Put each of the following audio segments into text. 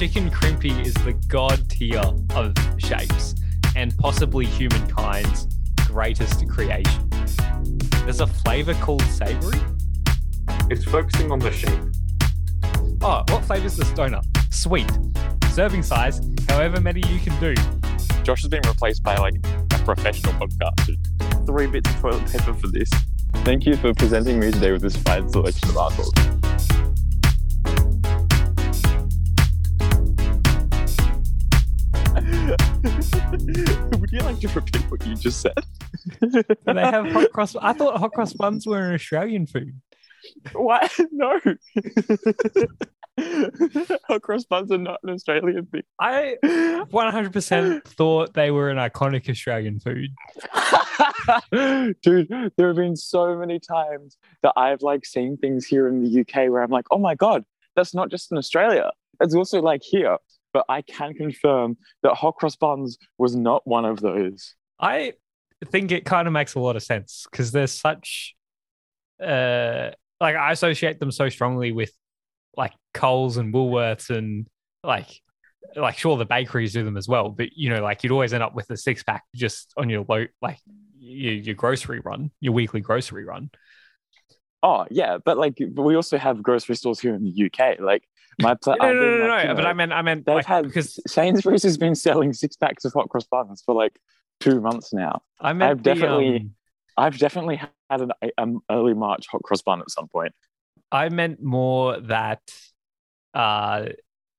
chicken crimpy is the god tier of shapes and possibly humankind's greatest creation. There's a flavor called savory. It's focusing on the shape. Oh, what flavor is this donut? Sweet. Serving size, however many you can do. Josh has been replaced by like a professional podcaster. Three bits of toilet paper for this. Thank you for presenting me today with this fine selection of articles. You repeat what you just said? Do they have hot cross? I thought hot cross buns were an Australian food. What? No. Hot cross buns are not an Australian thing. I 100% thought they were an iconic Australian food. Dude, there have been so many times that I've like seen things here in the UK where I'm like, oh my God, that's not just in Australia. It's also like here. But I can confirm that hot cross buns was not one of those. I think it kind of makes a lot of sense because there's such uh like I associate them so strongly with like Coles and Woolworths and like like sure the bakeries do them as well, but you know like you'd always end up with a six pack just on your low like your, your grocery run, your weekly grocery run. Oh yeah, but like but we also have grocery stores here in the UK. Like my pla- No, no, no, no, like, no, but I meant I meant they've like, had because Sainsbury's has been selling six packs of hot cross buns for like two months now. I meant I've the, definitely- um, I've definitely had an um, early March hot cross bun at some point. I meant more that uh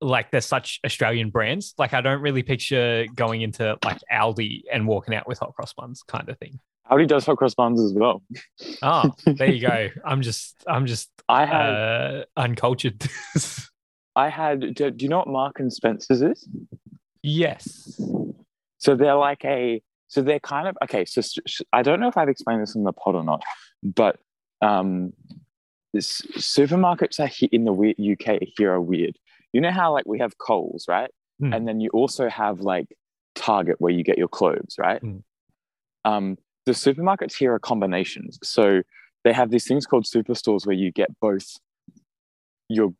like there's such Australian brands. Like I don't really picture going into like Aldi and walking out with hot cross buns kind of thing. Aldi does hot cross buns as well. Oh, there you go. I'm just I'm just I had uh uncultured. I had. Do, do you know what Mark and Spencer's is? yes. So they're like a. So they're kind of okay. So I don't know if I've explained this in the pod or not, but um, this supermarkets are he- in the we- UK here are weird. You know how like we have Coles, right? Hmm. And then you also have like Target where you get your clothes, right? Hmm. Um, the supermarkets here are combinations. So they have these things called superstores where you get both your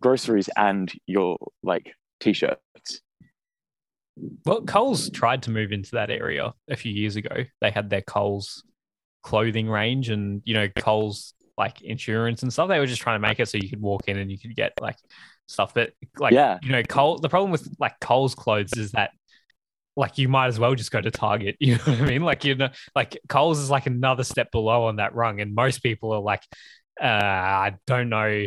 groceries and your like t-shirts. Well, Coles tried to move into that area a few years ago. They had their Coles clothing range and you know Coles like insurance and stuff. They were just trying to make it so you could walk in and you could get like stuff But like Yeah. you know Cole. The problem with like Coles clothes is that like you might as well just go to Target. You know what I mean? Like you know, like Coles is like another step below on that rung, and most people are like, uh, I don't know.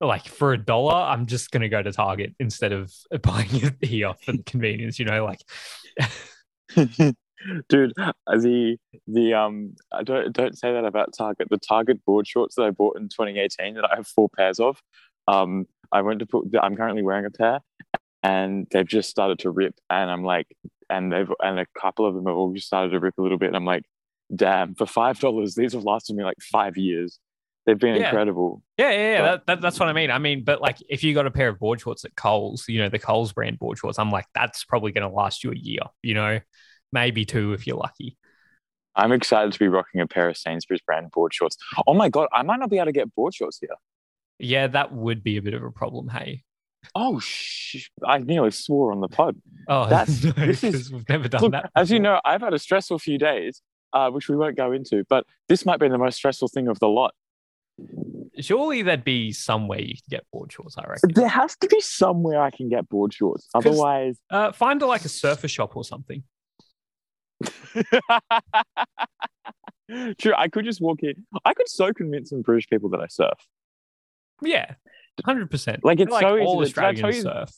Like for a dollar, I'm just gonna go to Target instead of buying it here for the convenience. You know, like Dude, the the um I don't don't say that about Target. The Target board shorts that I bought in 2018 that I have four pairs of. Um I went to put I'm currently wearing a pair and they've just started to rip and I'm like and they've and a couple of them have all just started to rip a little bit and I'm like, damn, for five dollars, these have lasted me like five years. They've been Yeah. incredible. Yeah, yeah, yeah. That, that, that's what I mean. I mean, but like if you got a pair of board shorts at Coles, you know, the Coles brand board shorts, I'm like, that's probably going to last you a year, you know, maybe two if you're lucky. I'm excited to be rocking a pair of Sainsbury's brand board shorts. Oh my god, I might not be able to get board shorts here. Yeah, that would be a bit of a problem. Hey. Oh, sh- I nearly swore on the pod. Oh, That's- no, this is- we've never done Look, that. as you know, I've had a stressful few days, uh, which we won't go into, but this might be the most stressful thing of the lot. Surely there'd be some way you could get board shorts, I reckon. There has to be somewhere I can get board shorts. Otherwise, Uh, find a, like a surfer shop or something. true, I could just walk in. I could so convince some British people that I surf. Yeah, 100%. Like, it's like so easy all to- did I tell Australians you- surf.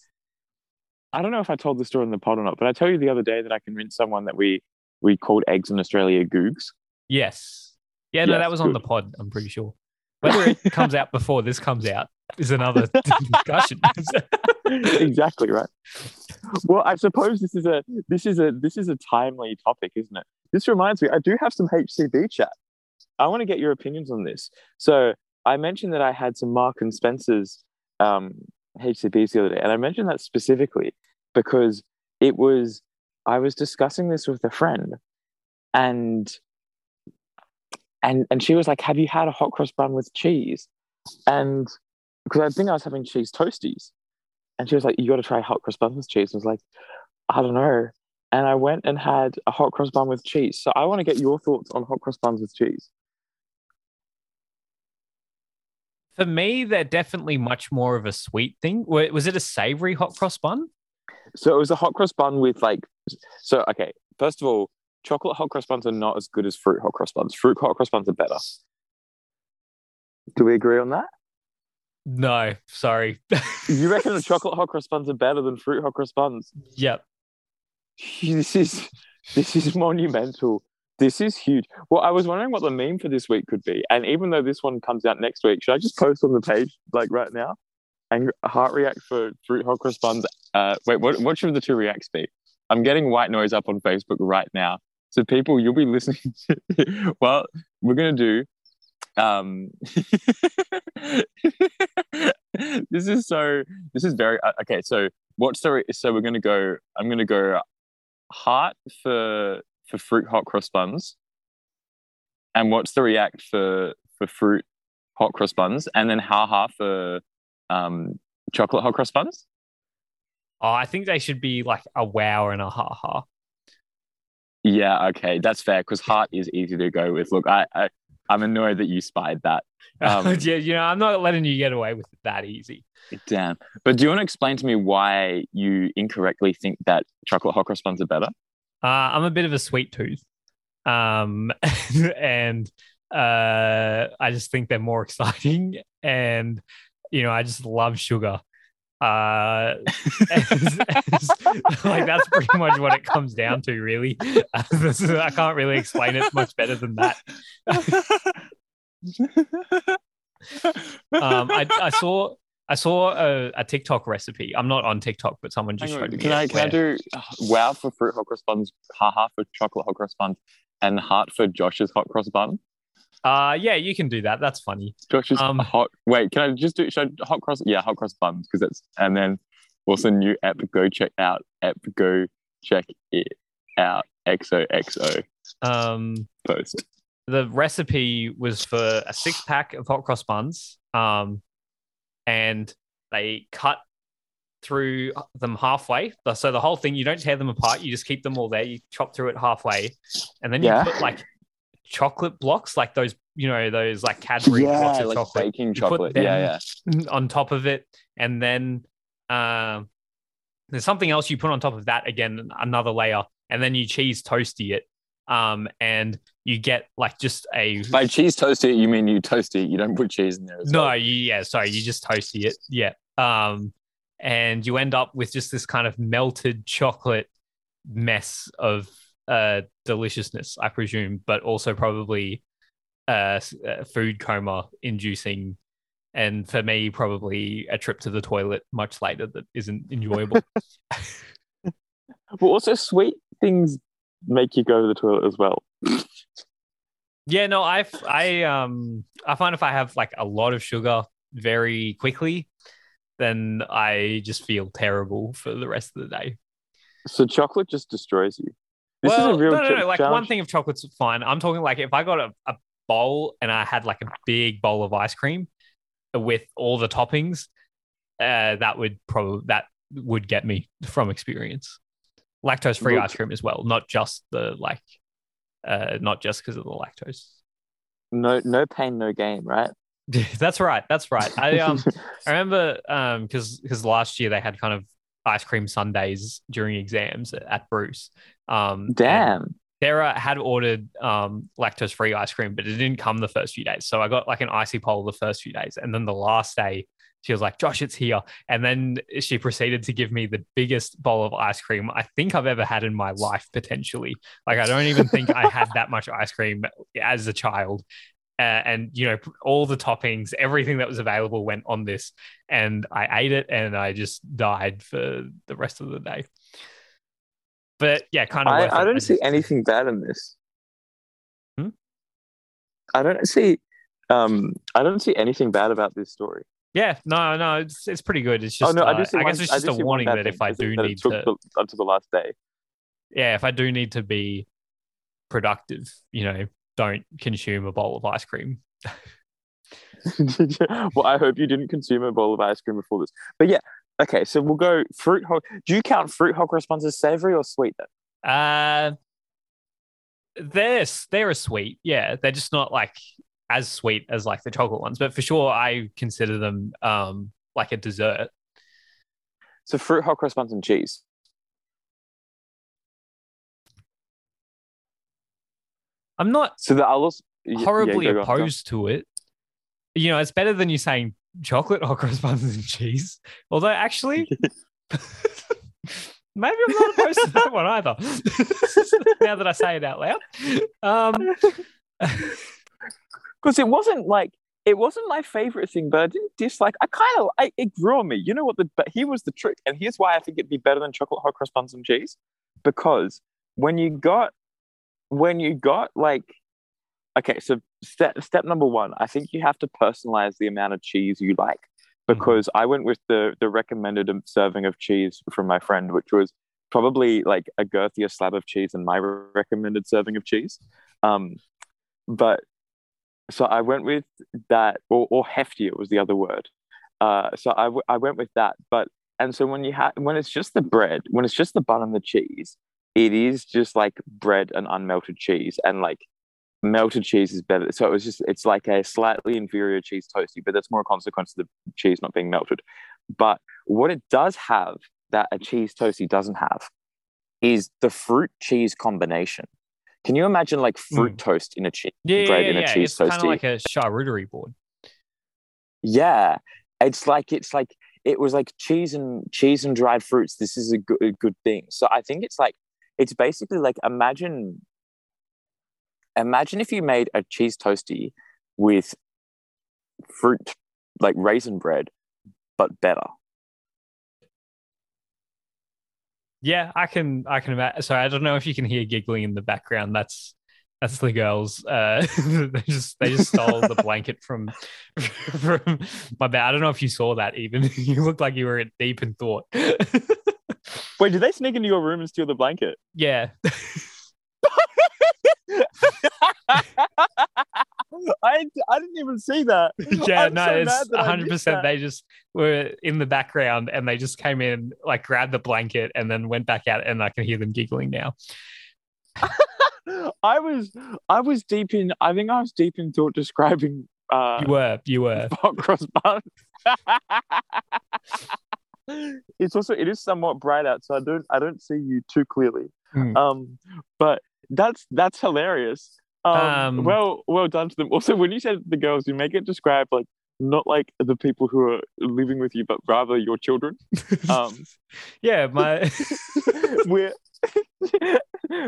I don't know if I told the story in the pod or not, but I tell you the other day that I convinced someone that we we called eggs in Australia googs. Yes. Yeah, no, Yes, that was on the pod, I'm pretty sure. Whether it comes out before this comes out is another discussion. exactly right. Well, I suppose this is a this is a this is a timely topic, isn't it? This reminds me, I do have some HCB chat. I want to get your opinions on this. So I mentioned that I had some Mark and Spencer's um, HCBs the other day, and I mentioned that specifically because it was I was discussing this with a friend, and and and she was like, "Have you had a hot cross bun with cheese?" And because I think I was having cheese toasties, and she was like, "You got to try hot cross buns with cheese." I was like, "I don't know," and I went and had a hot cross bun with cheese. So I want to get your thoughts on hot cross buns with cheese. For me, they're definitely much more of a sweet thing. Was it a savory hot cross bun? So it was a hot cross bun with like, so okay. First of all, chocolate hot cross buns are not as good as fruit hot cross buns. Fruit hot cross buns are better. Do we agree on that? No, sorry. You reckon the chocolate hot cross buns are better than fruit hot cross buns? yep. This is this is monumental. This is huge. Well, I was wondering what the meme for this week could be, and even though this one comes out next week, should I just post on the page like right now? And heart react for fruit hot cross buns. Uh, wait, what what should the two reacts be? I'm getting white noise up on Facebook right now, so people, you'll be listening. To, well, we're gonna do. Um, this is so. This is very uh, okay. So what's the? So we're gonna go. I'm gonna go heart for for fruit hot cross buns. And what's the react for for fruit hot cross buns? And then ha ha for um chocolate hot cross buns? Oh, I think they should be like a wow and a ha ha. Yeah, okay, that's fair because heart is easy to go with. Look, I, I I'm annoyed that you spied that. Um, yeah, you know, I'm not letting you get away with it that easy. Damn. But do you want to explain to me why you incorrectly think that chocolate hot cross buns are better? Uh, I'm a bit of a sweet tooth, um, and uh, I just think they're more exciting, and you know, I just love sugar. Uh, like that's pretty much what it comes down to, really. Is- I can't really explain it much better than that. Um, I, I saw I saw a, a TikTok recipe. I'm not on TikTok, but someone just showed me. Can I can I do wow for fruit hot cross buns, ha ha for chocolate hot cross buns, and heart for Josh's hot cross bun? Uh, yeah, you can do that. That's funny. Josh's Um, hot. Wait, can I just do should I, hot cross? Yeah, hot cross buns because it's and then also new app. Go check out app. Go check it out. XOXO Um, post. the recipe was for a six pack of hot cross buns. Um, and they cut through them halfway. So the whole thing, you don't tear them apart. You just keep them all there. You chop through it halfway, and then you Yeah. put like chocolate blocks, like those, you know, those like Cadbury blocks Yeah, of like chocolate. baking chocolate. Yeah, yeah. on top of it, and then um, there's something else you put on top of that again, another layer, and then you cheese toasty it, um, and you get like just a By cheese toasty, you mean you toast it. You don't put cheese in there. No, well. you, yeah, sorry, you just toasty it, yeah, um, and you end up with just this kind of melted chocolate mess of uh deliciousness, I presume, but also probably uh, uh food coma inducing. And for me, probably a trip to the toilet much later that isn't enjoyable. But also, sweet things make you go to the toilet as well. Yeah, no, I I um I find if I have like a lot of sugar very quickly, then I just feel terrible for the rest of the day. So chocolate just destroys you. This well, is a real no, no, no. Like one thing of chocolate's fine. I'm talking like if I got a, a bowl and I had like a big bowl of ice cream with all the toppings, uh, that would probably that would get me from experience. Lactose free ice cream as well, not just the like, uh, not just because of the lactose. No, no pain, no gain, right? that's right. That's right. I um I remember um because because last year they had kind of ice cream sundaes during exams at Bruce. Um, Damn. Sarah had ordered um lactose free ice cream, but it didn't come the first few days. So I got like an icy pole the first few days, and then the last day she was like, "Josh, it's here," and then she proceeded to give me the biggest bowl of ice cream I think I've ever had in my life. Potentially, like I don't even think I had that much ice cream as a child. Uh, and you know all the toppings everything that was available went on this and i ate it and i just died for the rest of the day but yeah kind of I, I don't see anything bad in this. Hmm? I don't see. Um, I don't see anything bad about this story. Yeah, no, no, it's it's pretty good. It's just, oh no, I uh, do. I one, guess it's just a warning that if I do need to, the- until the last day. yeah, if I do need to be productive, you know, don't consume a bowl of ice cream. well, I hope you didn't consume a bowl of ice cream before this. But yeah, Okay, so we'll go fruit hot. Do you count fruit buns as savory or sweet? Then? Uh, they're they're a sweet, yeah. They're just not like as sweet as like the chocolate ones, but for sure I consider them um like a dessert. So fruit cross buns and cheese. I'm not So the I'll also yeah, horribly go, go go opposed to it. You know, it's better than you saying chocolate hot cross buns and cheese. Although actually, maybe I'm not opposed to that one either. now that I say it out loud, um, because it wasn't like it wasn't my favorite thing, but I didn't dislike. I kind of I, it grew on me. You know what? The but here was the trick, and here's why I think it'd be better than chocolate hot cross buns and cheese, because when you got when you got like okay, so step step number one, I think you have to personalize the amount of cheese you like. Because I went with the the recommended um, serving of cheese from my friend, which was probably like a girthier slab of cheese than my recommended serving of cheese. Um, but so I went with that, or, or heftier was the other word. Uh, so I, w- I went with that. But and so when you have when it's just the bread, when it's just the bun and the cheese, it is just like bread and unmelted cheese, and like melted cheese is better. So it was just it's like a slightly inferior cheese toasty, but that's more a consequence of the cheese not being melted. But what it does have that a cheese toasty doesn't have is the fruit cheese combination. Can you imagine like hmm. fruit toast in a cheese? yeah, yeah, bread yeah, in a cheese It's kind of toasty. like a charcuterie board. Yeah, it's like it's like it was like cheese and cheese and dried fruits. This is a good, a good thing. So I think it's like it's basically like imagine imagine if you made a cheese toasty with fruit like raisin bread, but better. Yeah, I can. I can imagine. Sorry, I don't know if you can hear giggling in the background. That's that's the girls. Uh, they just they just stole the blanket from from my bed. I don't know if you saw that. Even you looked like you were deep in thought. Wait, did they sneak into your room and steal the blanket? yeah, I, I didn't even see that. yeah. I'm no, so it's mad that 100%. They just were in the background and they just came in, like grabbed the blanket and then went back out, and I can hear them giggling now. I was I was deep in I think I was deep in thought describing uh You were, you were. cross it's also it is somewhat bright out, so I don't I don't see you too clearly. Hmm. Um, but that's that's hilarious. Um, Um, well well done to them. Also, when you said the girls, you make it describe like not like the people who are living with you, but rather your children. Um, yeah, my We're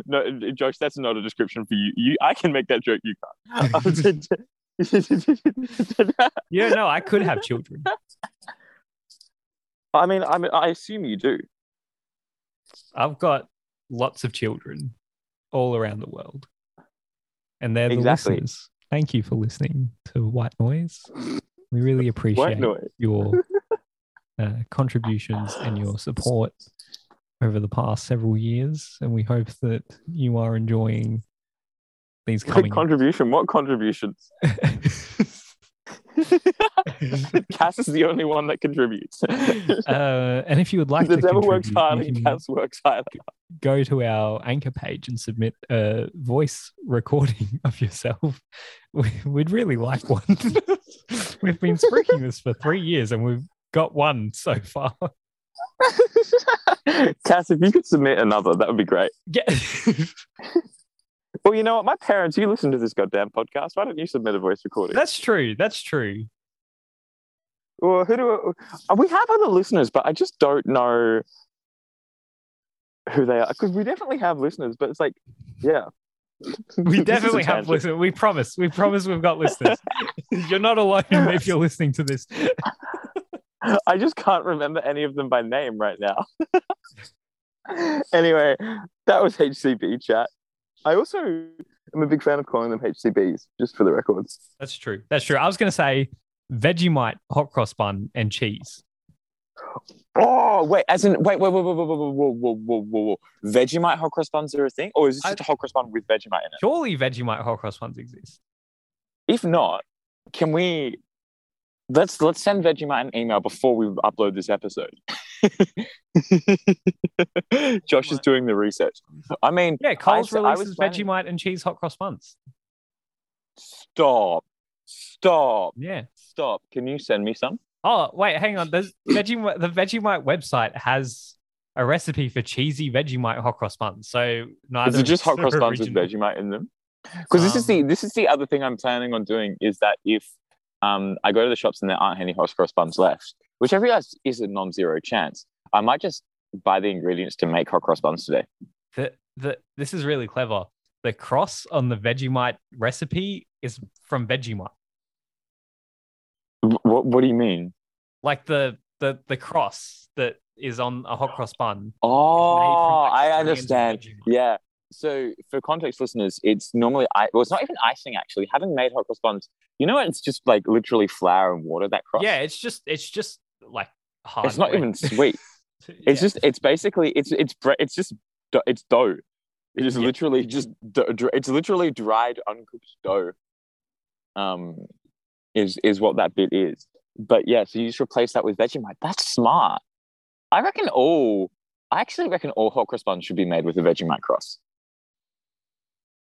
no, Josh. That's not a description for you. You, I can make that joke. You can't. yeah. No, I could have children. I mean, I mean, I assume you do. I've got lots of children all around the world. And they're the Exactly. listeners. Thank you for listening to White Noise. We really appreciate your uh, contributions and your support over the past several years. And we hope that you are enjoying these coming. contribution. What contributions? Cass is the only one that contributes. uh, and if you would like the to devil works hard and Cass works harder. go to our anchor page and submit a voice recording of yourself. We, we'd really like one. we've been spruiking this for three years and we've got one so far. Cass, if you could submit another, that would be great. Yeah. Well, you know what? My parents, you listen to this goddamn podcast. Why don't you submit a voice recording? That's true. That's true. Well, who do uh, we have other listeners, but I just don't know who they are because we definitely have listeners, but it's like, yeah, We This is a definitely have listeners. We promise. We promise we've got listeners. You're not alone if you're listening to this. I just can't remember any of them by name right now. anyway, that was HCB chat. I also am a big fan of calling them HCBs, just for the records. That's true. That's true. I was going to say Vegemite, hot cross bun, and cheese. Oh, wait, as in, wait, wait, wait, wait, wait, wait, whoa, whoa, whoa, whoa, whoa. Vegemite hot cross buns are a thing? Or is this I- just a hot cross bun with Vegemite in it? Surely Vegemite hot cross buns exist. If not, can we let's let's send Vegemite an email before we upload this episode. Josh is doing the research. I mean, Yeah, Coles I releases planning- Vegemite and cheese hot cross buns. stop, stop, Yeah. stop. Can you send me some? Oh wait, hang on. There's Vegemite. The Vegemite website has a recipe for cheesy Vegemite hot cross buns. So neither. Is it just hot cross buns with original. Vegemite in them? Because this is um, the this is the other thing I'm planning on doing is that if um I go to the shops and there aren't any hot cross buns left, which I realize is a non-zero chance, I might just buy the ingredients to make hot cross buns today. The, the, this is really clever. The cross on the Vegemite recipe is from Vegemite. What What do you mean? Like the the the cross that is on a hot cross bun. is made from, Oh, like, I understand. Yeah. So for context listeners, it's normally I well, it's not even icing actually. Having made hot cross buns, you know what? It's just like literally flour and water that cross. Yeah, it's just it's just like hard. it's not bread. even sweet. Yeah. It's just it's basically it's it's bre- it's just it's dough. It is Yeah. literally just it's literally dried uncooked dough. Um, is is what that bit is. But yeah, so you just replace that with Vegemite. That's smart. I reckon all. I actually reckon all hot cross buns should be made with a Vegemite cross.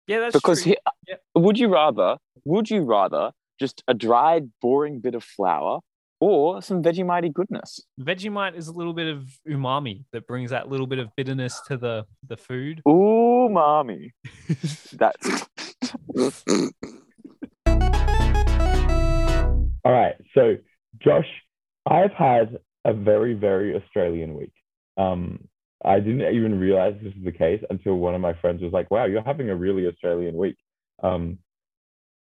Yeah, that's because true. he, Yeah. would you rather would you rather just a dried boring bit of flour or some vegemite goodness Vegemite is a little bit of umami that brings that little bit of bitterness to the the food. ooh mommy that's All right. So, Josh, I've had a very, very Australian week. Um, I didn't even realize this was the case until one of my friends was like, "Wow, you're having a really Australian week." Um,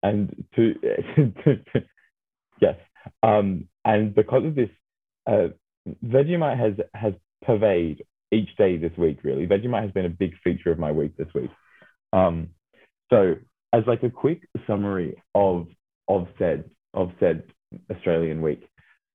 and to, yes, um, and because of this, uh, Vegemite has has pervaded each day this week. Really, Vegemite has been a big feature of my week this week. Um, so, as like a quick summary of of said of said Australian week.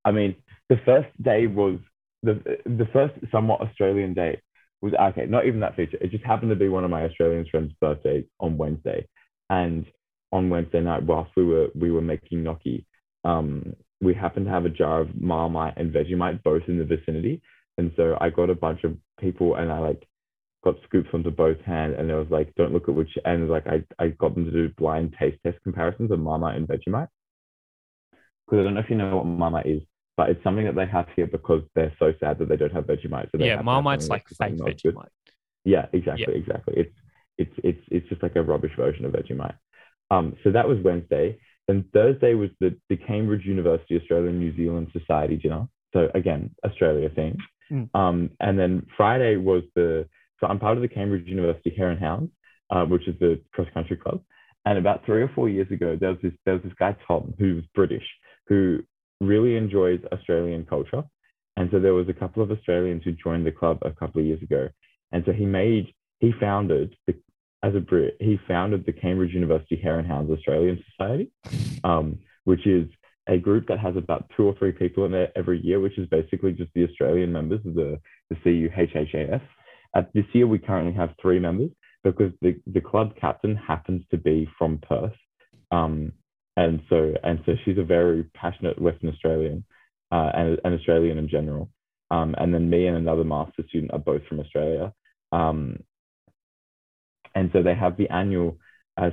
I mean, the first day was the the first somewhat Australian date was okay, not even that feature. It just happened to be one of my Australian friends' birthdays on Wednesday, and on Wednesday night, whilst we were we were making gnocchi, um, we happened to have a jar of Marmite and Vegemite both in the vicinity, and so I got a bunch of people and I like got scoops onto both hands, and it was like, don't look at which end. Like I I got them to do blind taste test comparisons of Marmite and Vegemite because I don't know if you know what Marmite is, but it's something that they have here because they're so sad that they don't have Vegemite. So yeah, Marmite's like fake not good. Vegemite. Yeah, exactly, exactly. It's it's it's it's just like a rubbish version of Vegemite. Um, so that was Wednesday. Then Thursday was the the Cambridge University Australian New Zealand Society dinner. So again, Australia themed. Mm. Um, and then Friday was the so I'm part of the Cambridge University Hare and Hounds, uh, which is the cross country club. And about three or four years ago, there was this there was this guy Tom who was British who really enjoys Australian culture. And so there was a couple of Australians who joined the club a couple of years ago. And so he made, he founded, the, as a Brit, he founded the Cambridge University Hare and Hounds Australian Society, um, which is a group that has about two or three people in there every year, which is basically just the Australian members of the, the CUHHAS. At this year, we currently have three members because the, the club captain happens to be from Perth. Um, and so and so she's a very passionate Western Australian uh, and an Australian in general. Um, and then me and another master student are both from Australia. Um, and so they have the annual uh,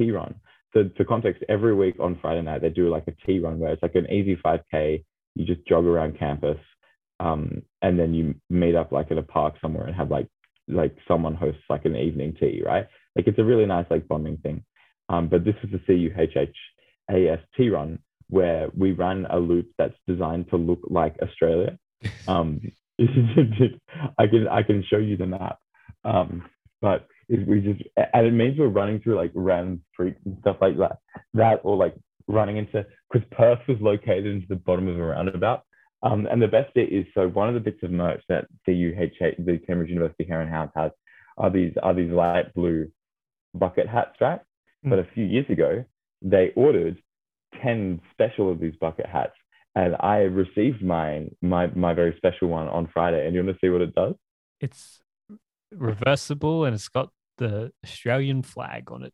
run. So for context, every week on Friday night they do like a tea run where it's like an easy 5k. You just jog around campus, um, and then you meet up like at a park somewhere and have like like someone hosts like an evening tea, right? Like it's a really nice like bonding thing. Um, but this is the CUHHAS tea run where we run a loop that's designed to look like Australia. Um, I can I can show you the map. Um, but it, we just and it means we're running through like random streets and stuff like that. That or like running into because Perth was located into the bottom of a roundabout. Um, and the best bit is so one of the bits of merch that CUHH, the Cambridge University and Hounds has are these are these light blue bucket hat straps. But hmm. a few years ago, they ordered 10 special of these bucket hats. And I received mine, my my very special one on Friday. And you want to see what it does? It's reversible and it's got the Australian flag on it.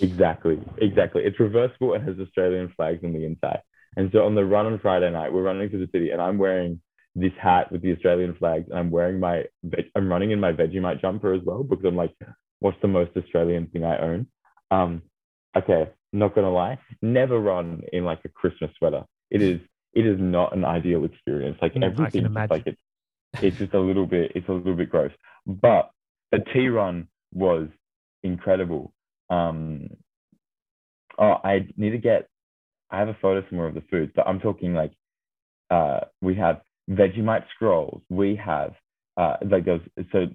Exactly, exactly. It's reversible and has Australian flags on the inside. And so on the run on Friday night, we're running through the city, and I'm wearing this hat with the Australian flags, and I'm wearing my I'm running in my Vegemite jumper as well because I'm like, what's the most Australian thing I own? Um, okay, not gonna lie, never run in like a Christmas sweater. It is it is not an ideal experience. Like Mm, I can everything, like it's it's just a little bit it's a little bit gross. But the tea run was incredible. Um, oh, I need to get. I have a photo somewhere of the food, but I'm talking like, uh, we have Vegemite scrolls. We have uh, like those. So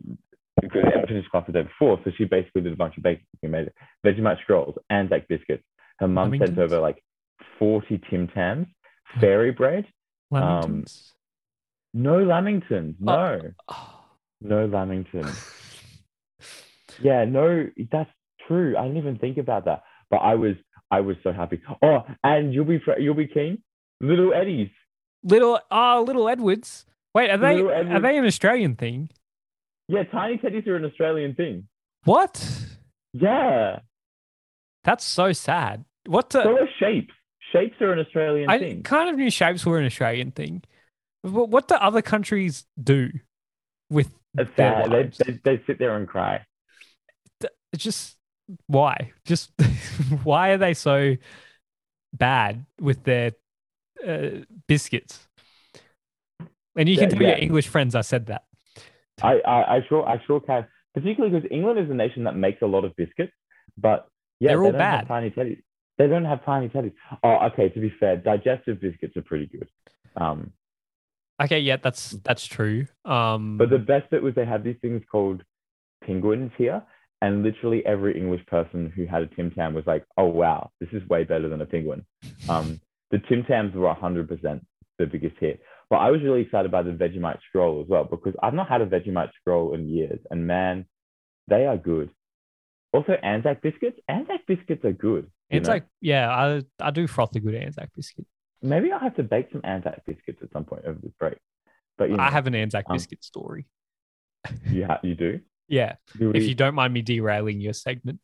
because finished class the day before, so she basically did a bunch of baking. We made it. Vegemite scrolls, Anzac biscuits. Her mum sent over like 40 Tim Tams, fairy bread. Lamingtons. Um, no Lamingtons. No, Oh. no Lamingtons. Yeah, no, that's true. I didn't even think about that. But I was I was so happy. Oh, and you'll be fr- you'll be keen. Little Eddie's. Little oh, little Edwards. Wait, are they are they an Australian thing? Yeah, tiny teddies are an Australian thing. What? Yeah. That's so sad. What the, So are shapes. Shapes are an Australian I thing. kind of knew shapes were an Australian thing. What, what do other countries do with It's their sad. They, lives? they, they sit there and cry. It's just why? Just why are they so bad with their uh, biscuits? And you can Yeah, tell your. English friends I said that. I, I, I sure I sure can. Particularly because England is a nation that makes a lot of biscuits, but yeah, They're they all don't have bad. tiny teddies. They don't have tiny teddies. Oh, okay. To be fair, digestive biscuits are pretty good. Um, Okay, yeah, that's that's true. Um, But the best bit was they had these things called penguins here, and literally every English person who had a Tim Tam was like, "Oh wow, this is way better than a penguin." Um, the Tim Tams were 100% the biggest hit. But I was really excited by the Vegemite scroll as well because I've not had a Vegemite scroll in years, and man, they are good. Also, Anzac biscuits. Anzac biscuits are good. it's know? like yeah, I I do froth a good Anzac biscuit. maybe I'll have to bake some Anzac biscuits at some point over this break. But you know, I have an Anzac um, biscuit story. you, ha- you do. Yeah, Do if you don't mind me derailing your segment.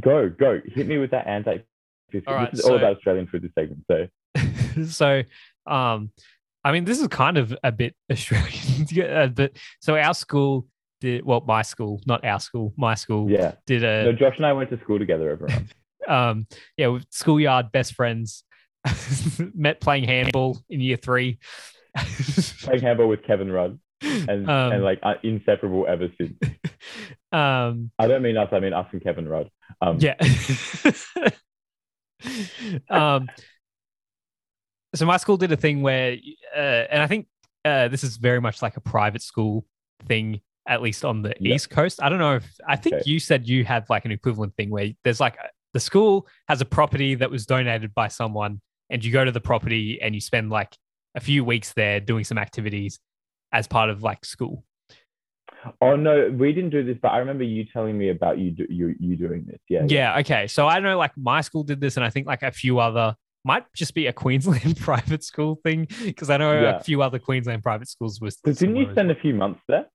Go, go. Hit me with that Anzac biscuit. All right, this is all about Australian food this segment. So so um i mean this is kind of a bit australian uh, but so our school did well my school not our school my school yeah. did No, a Josh and I went to school together, everyone. um yeah schoolyard best friends met playing handball in year three Playing handball with Kevin Rudd and, Um, and like uh, inseparable ever since. um I don't mean us, I mean us and Kevin Rudd. Um, yeah um so my school did a thing where uh, and i think uh, this is very much like a private school thing at least on the Yeah. east coast i don't know if i think Okay. you said you have like an equivalent thing where there's like a, the school has a property that was donated by someone and you go to the property and you spend like a few weeks there doing some activities as part of like school Oh no, we didn't do this, but I remember you telling me about you do, you you doing this. Yeah. Yeah. Okay. So I know like my school did this, and I think like a few other might just be a Queensland private school thing because I know Yeah. a few other Queensland private schools was. Because didn't you spend a few months there?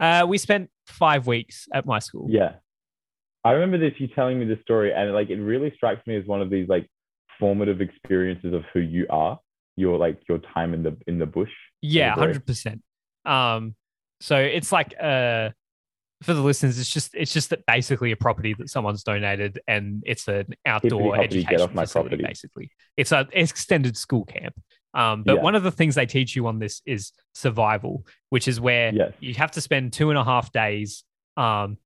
Uh, we spent five weeks at my school. Yeah. I remember this, you telling me the story, and like it really strikes me as one of these like formative experiences of who you are, your like your time in the in the bush. Yeah, hundred percent. Um, so it's like uh, for the listeners, it's just it's just that basically a property that someone's donated, and it's an outdoor education off my facility. property. Basically, it's an extended school camp. Um, but Yeah. one of the things they teach you on this is survival, which is where Yes. you have to spend two and a half days um,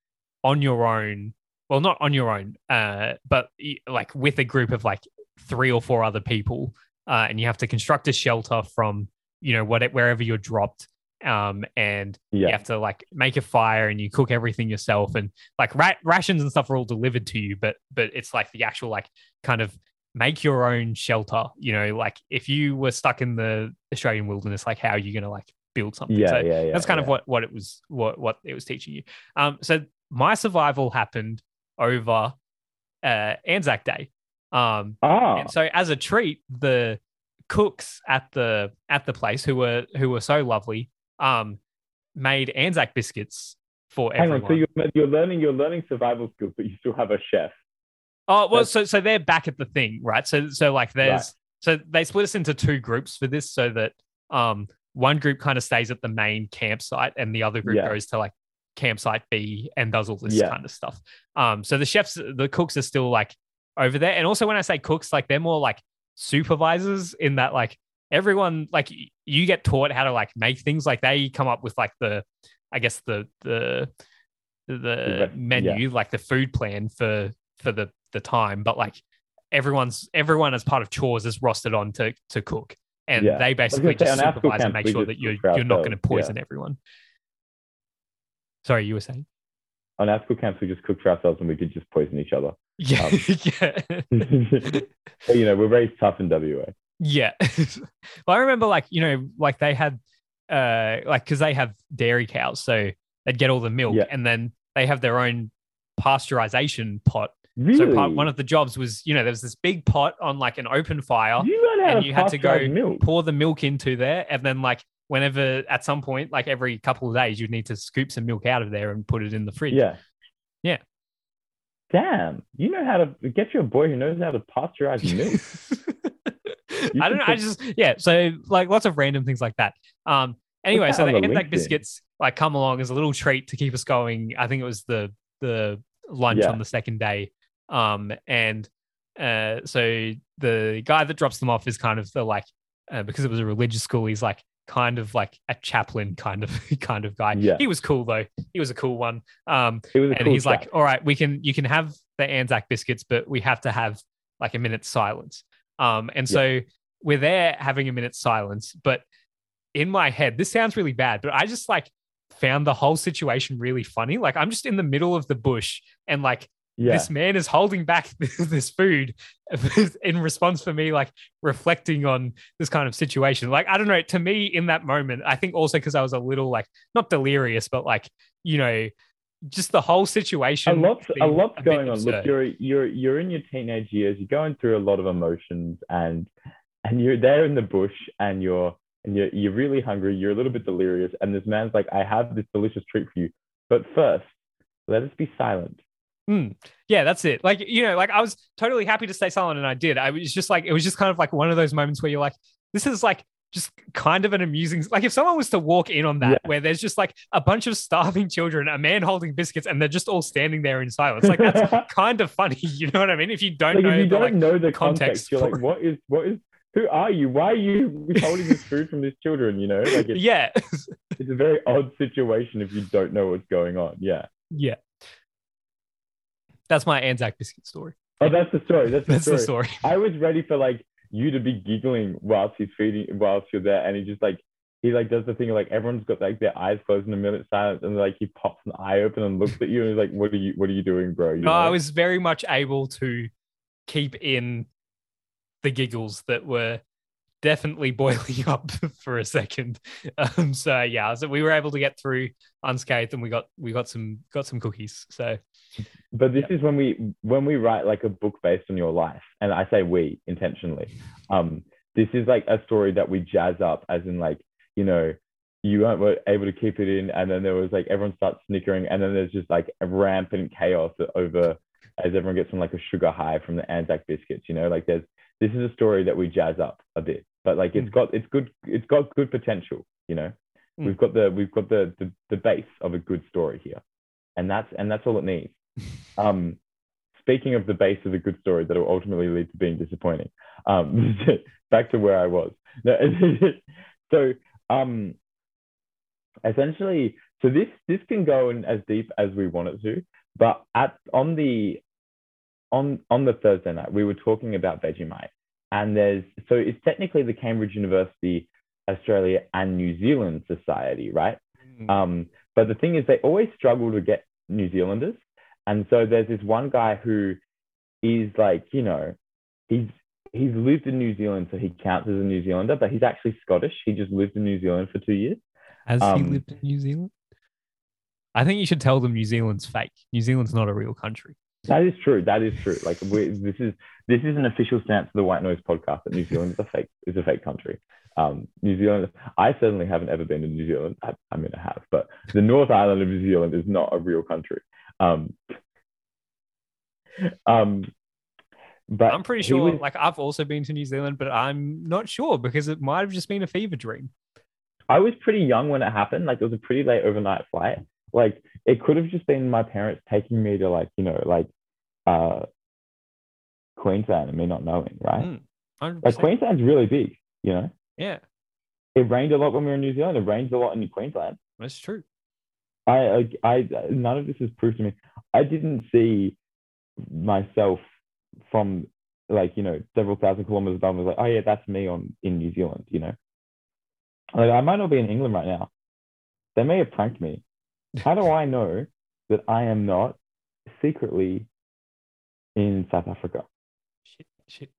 on your own. Well, not on your own, uh, but like with a group of like three or four other people, uh, and you have to construct a shelter from you know what wherever you're dropped, um, and you have to like make a fire and you cook everything yourself, and like ra- rations and stuff are all delivered to you, but but it's like the actual like kind of make your own shelter. You know, like if you were stuck in the Australian wilderness, like how are you gonna like build something? Yeah, So yeah, yeah. that's kind of what what it was what what it was teaching you. Um, so my survival happened over uh Anzac Day. Um, Ah, and so as a treat, the cooks at the at the place who were who were so lovely um made Anzac biscuits for hang everyone. on. So you're you're learning you're learning survival skills, but you still have a chef. Oh well, That's- so so they're back at the thing, right? So so like there's so they split us into two groups for this, so that um one group kind of stays at the main campsite and the other group Yeah. goes to like campsite B and does all this Yeah. kind of stuff. Um, so the chefs, the cooks are still like over there. And also when I say cooks, like they're more like supervisors in that like everyone like you get taught how to like make things like they come up with like the I guess the the the menu, like the food plan for for the the time, but like everyone's everyone as part of chores is rostered on to to cook. And Yeah. they basically just school supervise and make sure that you're you're not going to ourselves, yeah. poison everyone. Sorry, you were saying? On our school camps, we just cooked for ourselves and we did just poison each other. Yeah, Um, yeah. But, you know, we're very tough in WA. Yeah. well, I remember like, you know, like they had uh like because they have dairy cows, so they'd get all the milk Yeah. and then they have their own pasteurization pot. Really? So part, one of the jobs was, you know, there was this big pot on like an open fire, you and you had to go milk. pour the milk into there, and then like whenever at some point, like every couple of days, you'd need to scoop some milk out of there and put it in the fridge. Yeah. Yeah. Damn, you know how to get you a boy who knows how to pasteurize milk. I don't know. I just yeah. So like lots of random things like that. Um. Anyway, so the Anzac biscuits like come along as a little treat to keep us going. I think it was the the lunch Yeah. on the second day. Um. And uh. So the guy that drops them off is kind of the like uh, because it was a religious school. He's like kind of like a chaplain kind of kind of guy. Yeah. He was cool though. He was a cool one. Um It was a and cool he's chat. like, "All right, we can you can have the Anzac biscuits, but we have to have like a minute's silence." Um, and so we're there having a minute's silence, but in my head, this sounds really bad, but I just like found the whole situation really funny. Like I'm just in the middle of the bush, and like yeah. this man is holding back this food in response for me like reflecting on this kind of situation like i don't know to me in that moment i think also because i was a little like not delirious but like you know just the whole situation. a lot's a lot's bit going on. Look, you're you're you're in your teenage years. You're going through a lot of emotions, and and you're there in the bush, and you're and you're you're really hungry. You're a little bit delirious, and this man's like, "I have this delicious treat for you, but first, let us be silent." Hmm. Yeah, that's it. Like, you know, like I was totally happy to stay silent and I did. I was just like, it was just kind of like one of those moments where you're like, this is like just kind of an amusing, like if someone was to walk in on that, Yeah. where there's just like a bunch of starving children, a man holding biscuits, and they're just all standing there in silence. Like, that's kind of funny. You know what I mean? If you don't like know, if you the, don't like, know the context context, you're like, "What is what is?" Who are you? Why are you withholding this food from these children? You know, like it's, yeah, it's a very odd situation if you don't know what's going on. Yeah. yeah. That's my Anzac biscuit story. Oh, that's the story. That's the That's story. the story. I was ready for like you to be giggling whilst he's feeding, whilst you're there, and he just like he like does the thing like everyone's got like their eyes closed in a minute silence, and like he pops an eye open and looks at you, and he's like, "What are you? What are you doing, bro?" You No, I was very much able to keep in the giggles that were definitely boiling up for a second. Um, so yeah, so we were able to get through unscathed, and we got we got some got some cookies. So But this is when we when we write like a book based on your life, and I say we intentionally. Um, this is like a story that we jazz up, as in like you know you weren't able to keep it in, and then there was like everyone starts snickering, and then there's just like a rampant chaos over as everyone gets on like a sugar high from the Anzac biscuits. You know, like there's this is a story that we jazz up a bit, but like it's Mm. got it's good it's got good potential. You know, Mm. we've got the we've got the, the the base of a good story here, and that's and that's all it needs. Um, speaking of the base of a good story that will ultimately lead to being disappointing, um, back to where I was. No, so, um, essentially, so this this can go in as deep as we want it to, but at on the on on the Thursday night we were talking about Vegemite, and there's so it's technically the Cambridge University Australia and New Zealand Society, right? Um, but the thing is, they always struggle to get New Zealanders. And so there's this one guy who is like, you know, he's he's lived in New Zealand, so he counts as a New Zealander, but he's actually Scottish. He just lived in New Zealand for two years. has he Um, lived in New Zealand? I think you should tell them New Zealand's fake. New Zealand's not a real country. That is true. That is true. Like we, this is this is an official stance of the White Noise podcast that New Zealand is a fake is a fake country. Um, New Zealand. I certainly haven't ever been to New Zealand. I, I mean, I have, but the North Island of New Zealand is not a real country. Um, um, but I'm pretty sure. was- like I've also been to New Zealand, but I'm not sure because it might have just been a fever dream. I was pretty young when it happened. Like it was a pretty late overnight flight. Like it could have just been my parents taking me to like you know like uh Queensland and me not knowing, right? Mm, Like Queensland's really big, you know. Yeah, It rained a lot when we were in New Zealand. It rains a lot in Queensland. that's true. I, I, I, none of this is proof to me. I didn't see myself from like you know several thousand kilometers above. I was like, oh yeah, that's me on in New Zealand. You know, like I might not be in England right now. They may have pranked me. How do I know that I am not secretly in South Africa? Shit, shit,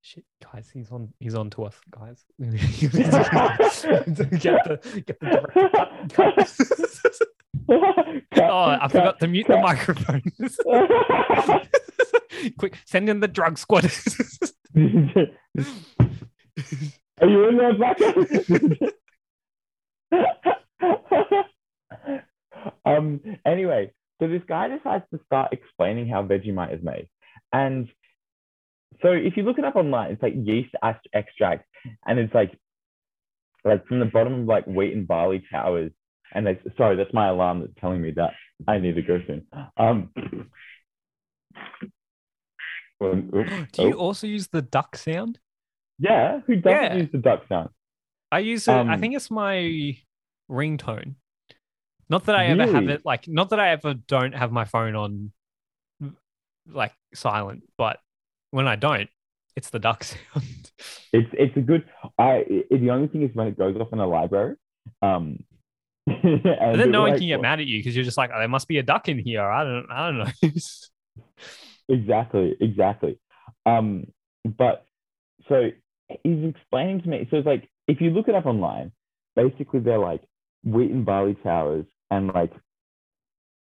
shit, guys. He's on. He's on to us, guys. get the get the. Oh, I forgot to mute the microphone. Quick, send in the drug squad. Are you in there, Black? um. Anyway, so this guy decides to start explaining how Vegemite is made, and so if you look it up online, it's like yeast extract, and it's like like from the bottom of like wheat and barley towers. And they, sorry, that's my alarm that's telling me that I need to go soon. Um. Do you oh, also use the duck sound? yeah, who doesn't Yeah. use the duck sound? I use it. I Um, think it's my ringtone. Not that I ever have it. Like, not that I ever don't have my phone on, like silent. But when I don't, it's the duck sound. It's it's a good. I it, the only thing is when it goes off in a library. Um, and And then no one like, can get mad at you because you're just like, oh, there must be a duck in here. I don't. I don't know. Exactly, exactly. Um, but so he's explaining to me. So it's like if you look it up online, basically they're like wheat and barley towers, and like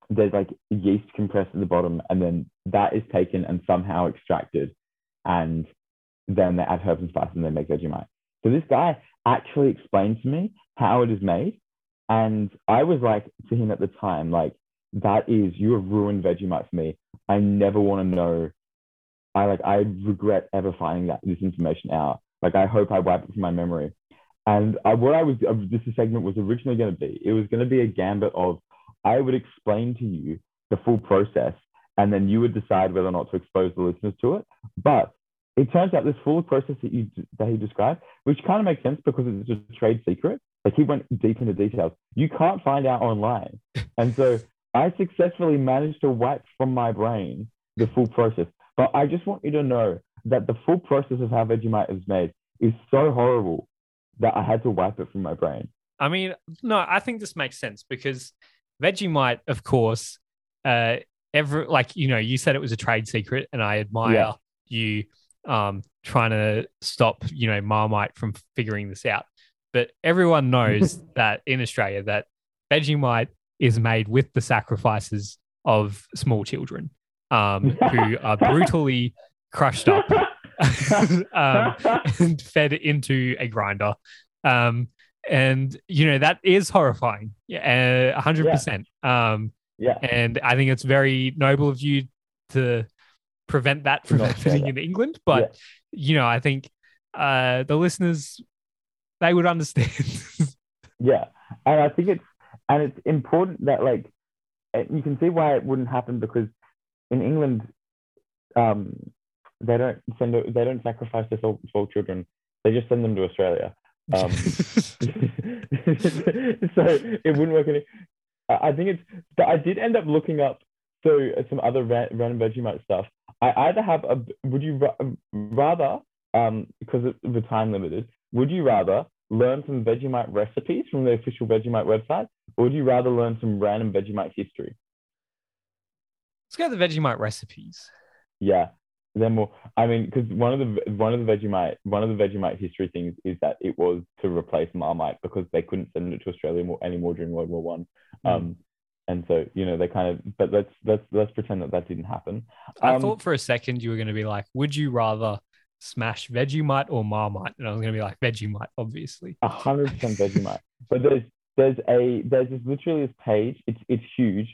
there's like yeast compressed at the bottom, and then that is taken and somehow extracted, and then they add herbs and spices and they make Vegemite. So this guy actually explained to me how it is made, and I was like to him at the time, like that is you have ruined Vegemite for me. I never want to know. I like I regret ever finding that this information out. Like I hope I wipe it from my memory. And I, what I was uh, this segment was originally going to be, it was going to be a gambit of I would explain to you the full process, and then you would decide whether or not to expose the listeners to it. But it turns out this full process that you that he described, which kind of makes sense because it's a trade secret. Like he went deep into details. You can't find out online, and so I successfully managed to wipe from my brain the full process. But I just want you to know that the full process of how Vegemite is made is so horrible that I had to wipe it from my brain. I mean, no, I think this makes sense because Vegemite, of course, uh, every like you know, you said it was a trade secret, and I admire Yeah. you um trying to stop you know Marmite from figuring this out. But everyone knows that in Australia that Vegemite is made with the sacrifices of small children um, who are brutally crushed up um, and fed into a grinder. Um, and you know that is horrifying. Yeah, a hundred Yeah. percent. Um, yeah. and I think it's very noble of you to prevent that from happening in England. But you know, I think uh, the listeners they would understand. Yeah, and I think it's and it's important that like uh, you can see why it wouldn't happen because in England, um, they don't send they don't sacrifice their small children. They just send them to Australia. Um, so it wouldn't work any. I think it's. But I did end up looking up so uh, some other ra- random Vegemite stuff. I either have a. Would you ra- rather um because it's the time limited? Would you rather learn some Vegemite recipes from the official Vegemite website, or would you rather learn some random Vegemite history? Let's go to the Vegemite recipes. Yeah, then more. I mean, because one of the one of the Vegemite one of the Vegemite history things is that it was to replace Marmite because they couldn't send it to Australia more, anymore during World War One. Mm. Um, and so you know they kind of. But let's let's let's pretend that that didn't happen. I Um, thought for a second you were going to be like, would you rather smash Vegemite or Marmite? And I was going to be like, Vegemite, obviously. A hundred percent Vegemite. But there's there's a there's this literally this page. It's it's huge.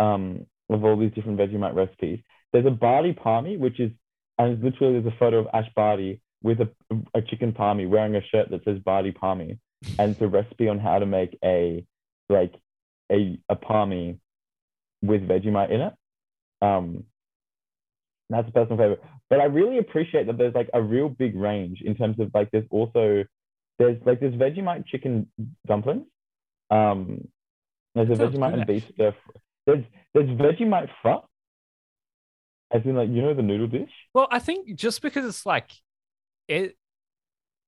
Um, of all these different Vegemite recipes. There's a Barty Palmy, which is and literally there's a photo of Ash Barty with a a chicken palmy wearing a shirt that says Barty Palmy. and it's a recipe on how to make a like a a palmy with Vegemite in it. Um, that's a personal favorite. But I really appreciate that there's like a real big range in terms of like there's also there's like there's Vegemite chicken dumplings. Um, there's a Sounds Vegemite and beef stir. There's there's Vegemite pho, as in like you know the noodle dish. Well, I think just because it's like it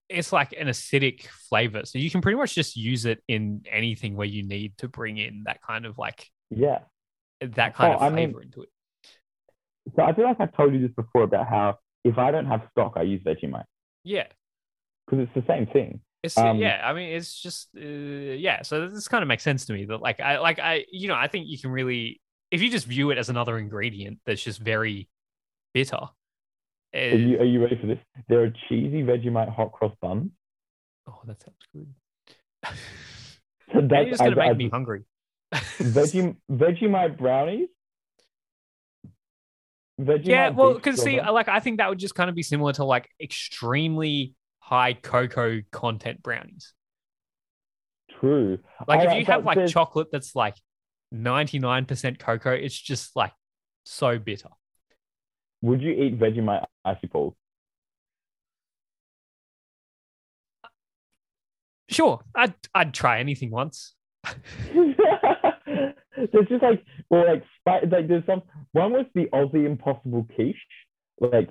it's like an acidic flavor. So you can pretty much just use it in anything where you need to bring in that kind of like Yeah. that kind Oh, of I mean- flavor into it. So I feel like I've told you this before about how if I don't have stock, I use Vegemite Yeah. because it's the same thing. It's Um, yeah, I mean it's just uh, yeah, so this kind of makes sense to me that like I like I you know, I think you can really if you just view it as another ingredient that's just very bitter. Are eh, you, are you ready for this? There are cheesy Vegemite hot cross buns. oh, that sounds good. So that's just gonna I- make I- me hungry. Veggie Vegemite brownies. Vegemite yeah, well, because see, like I think that would just kind of be similar to like extremely high cocoa content brownies. true. Like I- if you have like there's- chocolate that's like 99% cocoa, it's just like so bitter. would you eat Vegemite icy balls? Sure, I'd I'd try anything once. there's just like or like like there's some one was the Aussie Impossible quiche. Like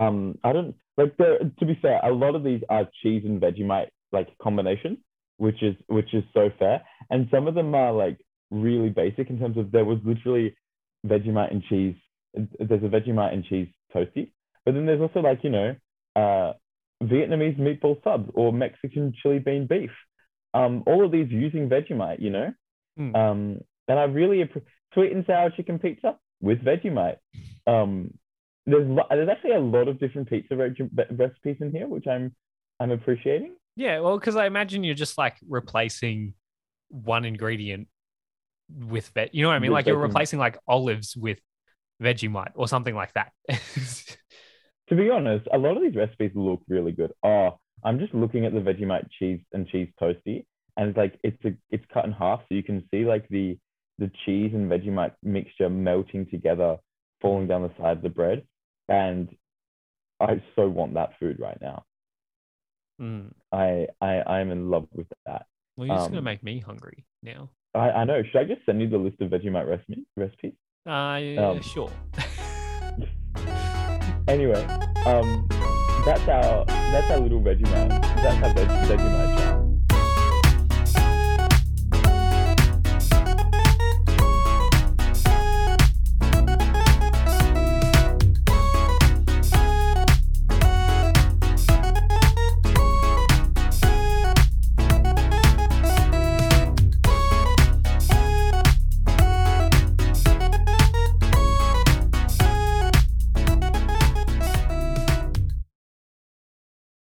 um I don't like the to be fair, a lot of these are cheese and Vegemite like combinations, which is which is so fair. And some of them are like really basic in terms of there was literally Vegemite and cheese. There's a Vegemite and cheese toasty, but then there's also like you know uh Vietnamese meatball subs or Mexican chili bean beef. Um, all of these using Vegemite, you know. Mm. Um, and I really appre- sweet and sour chicken pizza with Vegemite. Um, there's lo- there's actually a lot of different pizza re- recipes in here, which I'm I'm appreciating. Yeah, well, because I imagine you're just like replacing one ingredient with vet. You know what I mean? With Like you're replacing like olives with Vegemite or something like that. To be honest, a lot of these recipes look really good. Oh, I'm just looking at the Vegemite cheese and cheese toasty, and it's like it's a it's cut in half, so you can see like the the cheese and Vegemite mixture melting together, falling down the side of the bread, and I so want that food right now. Mm. I I I'm in love with that. Well, you're just gonna Um, make me hungry now. I, I know. Should I just send you the list of Vegemite recipe, recipes? Uh, yeah, Um, sure. Anyway, um, that's our that's our little Vegemite. That's our veg, Vegemite chat.